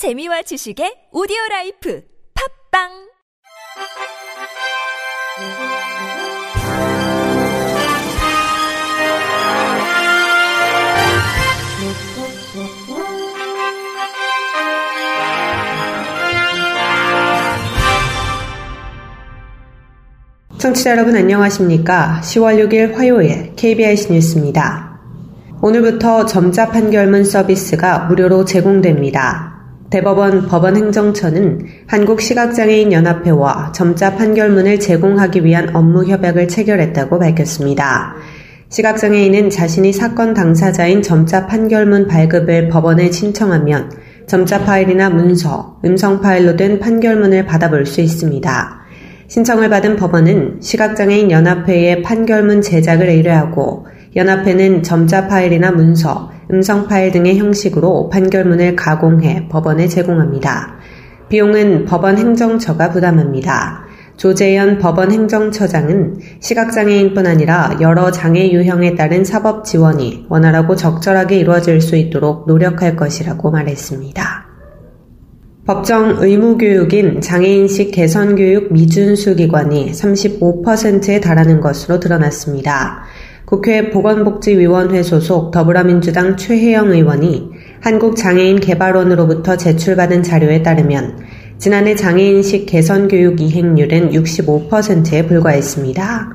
재미와 지식의 오디오 라이프 팝빵 청취자 여러분 안녕하십니까? 10월 6일 화요일 KBIC 뉴스입니다. 오늘부터 점자 판결문 서비스가 무료로 제공됩니다. 대법원 법원행정처는 한국시각장애인연합회와 점자 판결문을 제공하기 위한 업무 협약을 체결했다고 밝혔습니다. 시각장애인은 자신이 사건 당사자인 점자 판결문 발급을 법원에 신청하면 점자 파일이나 문서, 음성 파일로 된 판결문을 받아볼 수 있습니다. 신청을 받은 법원은 시각장애인 연합회에 판결문 제작을 의뢰하고 연합회는 점자 파일이나 문서, 음성 파일 등의 형식으로 판결문을 가공해 법원에 제공합니다. 비용은 법원 행정처가 부담합니다. 조재현 법원 행정처장은 시각장애인뿐 아니라 여러 장애 유형에 따른 사법 지원이 원활하고 적절하게 이루어질 수 있도록 노력할 것이라고 말했습니다. 법정 의무교육인 장애인식 개선교육 미준수 기관이 35%에 달하는 것으로 드러났습니다. 국회 보건복지위원회 소속 더불어민주당 최혜영 의원이 한국장애인개발원으로부터 제출받은 자료에 따르면 지난해 장애인식 개선교육 이행률은 65%에 불과했습니다.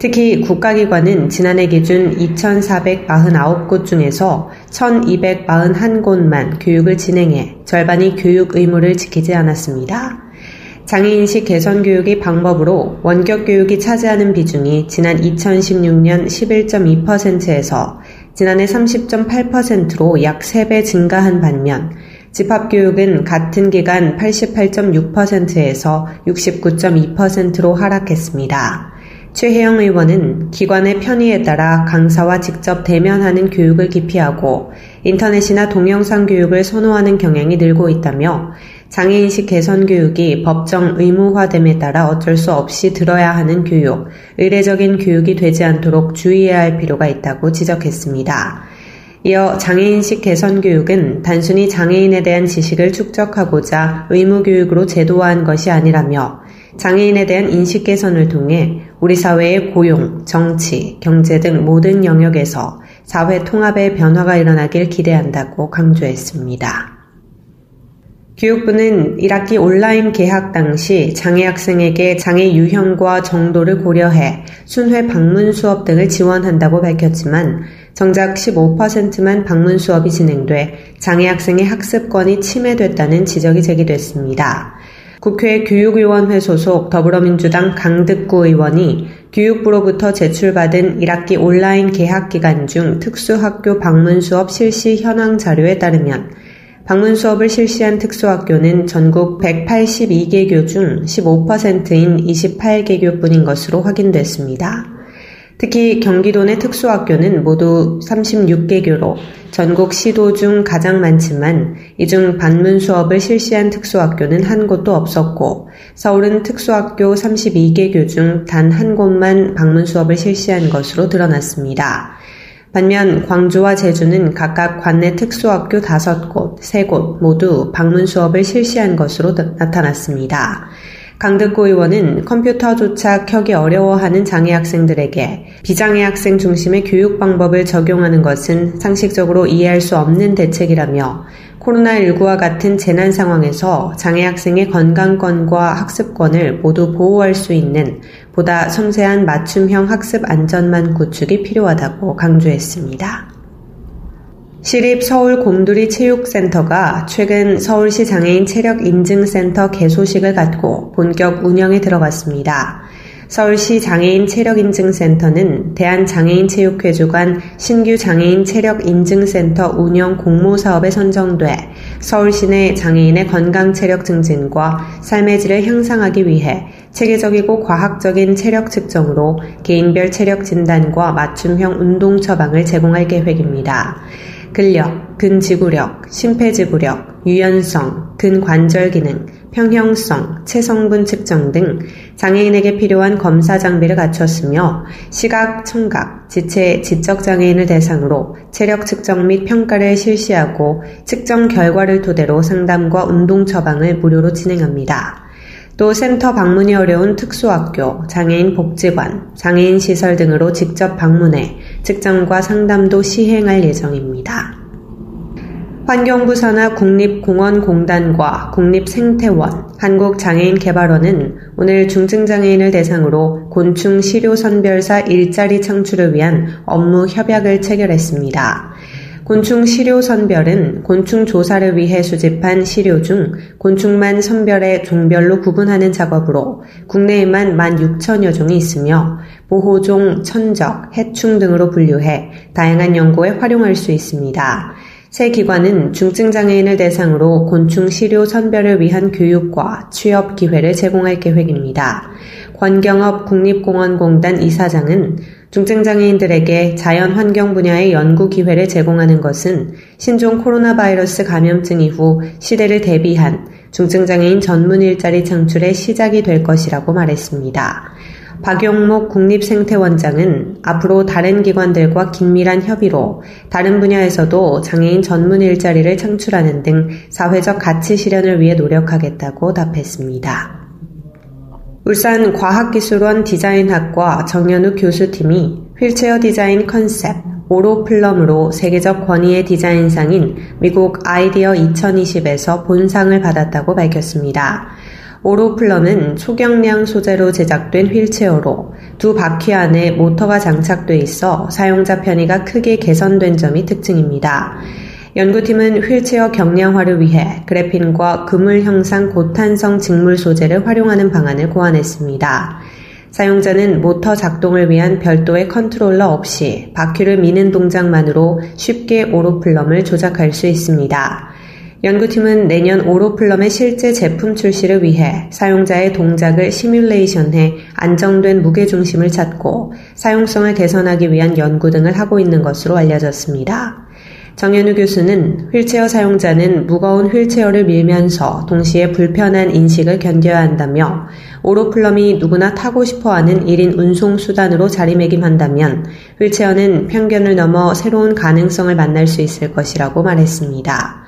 특히 국가기관은 지난해 기준 2,449곳 중에서 1,241곳만 교육을 진행해 절반이 교육 의무를 지키지 않았습니다. 장애인식 개선 교육의 방법으로 원격 교육이 차지하는 비중이 지난 2016년 11.2%에서 지난해 30.8%로 약 3배 증가한 반면 집합교육은 같은 기간 88.6%에서 69.2%로 하락했습니다. 최혜영 의원은 기관의 편의에 따라 강사와 직접 대면하는 교육을 기피하고 인터넷이나 동영상 교육을 선호하는 경향이 늘고 있다며 장애인식 개선 교육이 법정 의무화됨에 따라 어쩔 수 없이 들어야 하는 교육, 의례적인 교육이 되지 않도록 주의해야 할 필요가 있다고 지적했습니다. 이어 장애인식 개선 교육은 단순히 장애인에 대한 지식을 축적하고자 의무 교육으로 제도화한 것이 아니라며 장애인에 대한 인식 개선을 통해 우리 사회의 고용, 정치, 경제 등 모든 영역에서 사회 통합의 변화가 일어나길 기대한다고 강조했습니다. 교육부는 1학기 온라인 개학 당시 장애 학생에게 장애 유형과 정도를 고려해 순회 방문 수업 등을 지원한다고 밝혔지만 정작 15%만 방문 수업이 진행돼 장애 학생의 학습권이 침해됐다는 지적이 제기됐습니다. 국회 교육위원회 소속 더불어민주당 강득구 의원이 교육부로부터 제출받은 1학기 온라인 개학 기간 중 특수학교 방문 수업 실시 현황 자료에 따르면 방문 수업을 실시한 특수학교는 전국 182개교 중 15%인 28개교뿐인 것으로 확인됐습니다. 특히 경기도 내 특수학교는 모두 36개교로 전국 시도 중 가장 많지만 이 중 반문 수업을 실시한 특수학교는 한 곳도 없었고 서울은 특수학교 32개교 중 단 한 곳만 방문 수업을 실시한 것으로 드러났습니다. 반면 광주와 제주는 각각 관내 특수학교 5곳, 3곳 모두 방문 수업을 실시한 것으로 나타났습니다. 강득구 의원은 컴퓨터조차 켜기 어려워하는 장애 학생들에게 비장애 학생 중심의 교육 방법을 적용하는 것은 상식적으로 이해할 수 없는 대책이라며 코로나19와 같은 재난 상황에서 장애 학생의 건강권과 학습권을 모두 보호할 수 있는 보다 섬세한 맞춤형 학습 안전망 구축이 필요하다고 강조했습니다. 시립 서울 곰돌이 체육센터가 최근 서울시 장애인 체력 인증센터 개소식을 갖고 본격 운영에 들어갔습니다. 서울시 장애인 체력 인증센터는 대한장애인체육회 주관 신규 장애인 체력 인증센터 운영 공모 사업에 선정돼 서울시 내 장애인의 건강 체력 증진과 삶의 질을 향상하기 위해 체계적이고 과학적인 체력 측정으로 개인별 체력 진단과 맞춤형 운동 처방을 제공할 계획입니다. 근력, 근지구력, 심폐지구력, 유연성, 근관절 기능, 평형성, 체성분 측정 등 장애인에게 필요한 검사 장비를 갖췄으며 시각, 청각, 지체, 지적 장애인을 대상으로 체력 측정 및 평가를 실시하고 측정 결과를 토대로 상담과 운동 처방을 무료로 진행합니다. 또 센터 방문이 어려운 특수학교, 장애인 복지관, 장애인 시설 등으로 직접 방문해 측정과 상담도 시행할 예정입니다. 환경부 산하 국립공원공단과 국립생태원, 한국장애인개발원은 오늘 중증장애인을 대상으로 곤충 시료 선별사 일자리 창출을 위한 업무 협약을 체결했습니다. 곤충 시료 선별은 곤충 조사를 위해 수집한 시료 중 곤충만 선별해 종별로 구분하는 작업으로 국내에만 1만 6천여 종이 있으며 보호종, 천적, 해충 등으로 분류해 다양한 연구에 활용할 수 있습니다. 새 기관은 중증장애인을 대상으로 곤충 시료 선별을 위한 교육과 취업 기회를 제공할 계획입니다. 권경업 국립공원공단 이사장은 중증장애인들에게 자연 환경 분야의 연구 기회를 제공하는 것은 신종 코로나 바이러스 감염증 이후 시대를 대비한 중증장애인 전문 일자리 창출의 시작이 될 것이라고 말했습니다. 박용목 국립생태원장은 앞으로 다른 기관들과 긴밀한 협의로 다른 분야에서도 장애인 전문 일자리를 창출하는 등 사회적 가치 실현을 위해 노력하겠다고 답했습니다. 울산 과학기술원 디자인학과 정현우 교수팀이 휠체어 디자인 컨셉 오로플럼으로 세계적 권위의 디자인상인 미국 아이디어 2020에서 본상을 받았다고 밝혔습니다. 오로플럼은 초경량 소재로 제작된 휠체어로 두 바퀴 안에 모터가 장착돼 있어 사용자 편의가 크게 개선된 점이 특징입니다. 연구팀은 휠체어 경량화를 위해 그래핀과 그물 형상 고탄성 직물 소재를 활용하는 방안을 고안했습니다. 사용자는 모터 작동을 위한 별도의 컨트롤러 없이 바퀴를 미는 동작만으로 쉽게 오로플럼을 조작할 수 있습니다. 연구팀은 내년 오로플럼의 실제 제품 출시를 위해 사용자의 동작을 시뮬레이션해 안정된 무게중심을 찾고 사용성을 개선하기 위한 연구 등을 하고 있는 것으로 알려졌습니다. 정현우 교수는 휠체어 사용자는 무거운 휠체어를 밀면서 동시에 불편한 인식을 견뎌야 한다며 오로플럼이 누구나 타고 싶어 하는 1인 운송 수단으로 자리매김한다면 휠체어는 편견을 넘어 새로운 가능성을 만날 수 있을 것이라고 말했습니다.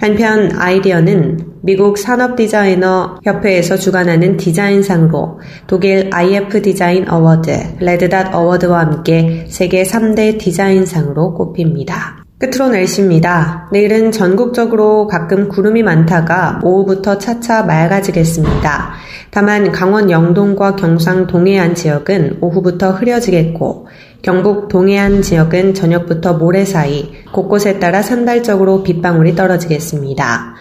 한편 아이디어는 미국 산업 디자이너 협회에서 주관하는 디자인상으로 독일 IF 디자인 어워드, 레드닷 어워드와 함께 세계 3대 디자인상으로 꼽힙니다. 끝으로 날씨입니다. 내일은 전국적으로 가끔 구름이 많다가 오후부터 차차 맑아지겠습니다. 다만 강원 영동과 경상 동해안 지역은 오후부터 흐려지겠고 경북 동해안 지역은 저녁부터 모레 사이 곳곳에 따라 산발적으로 빗방울이 떨어지겠습니다.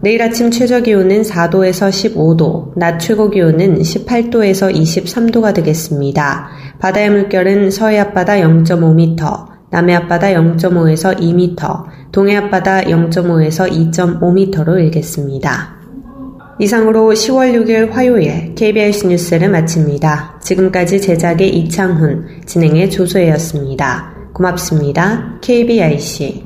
내일 아침 최저 기온은 4도에서 15도, 낮 최고 기온은 18도에서 23도가 되겠습니다. 바다의 물결은 서해 앞바다 0.5m, 남해 앞바다 0.5에서 2m, 동해 앞바다 0.5에서 2.5m로 일겠습니다. 이상으로 10월 6일 화요일 KBS 뉴스를 마칩니다. 지금까지 제작의 이창훈, 진행의 조소혜였습니다. 고맙습니다. KBIC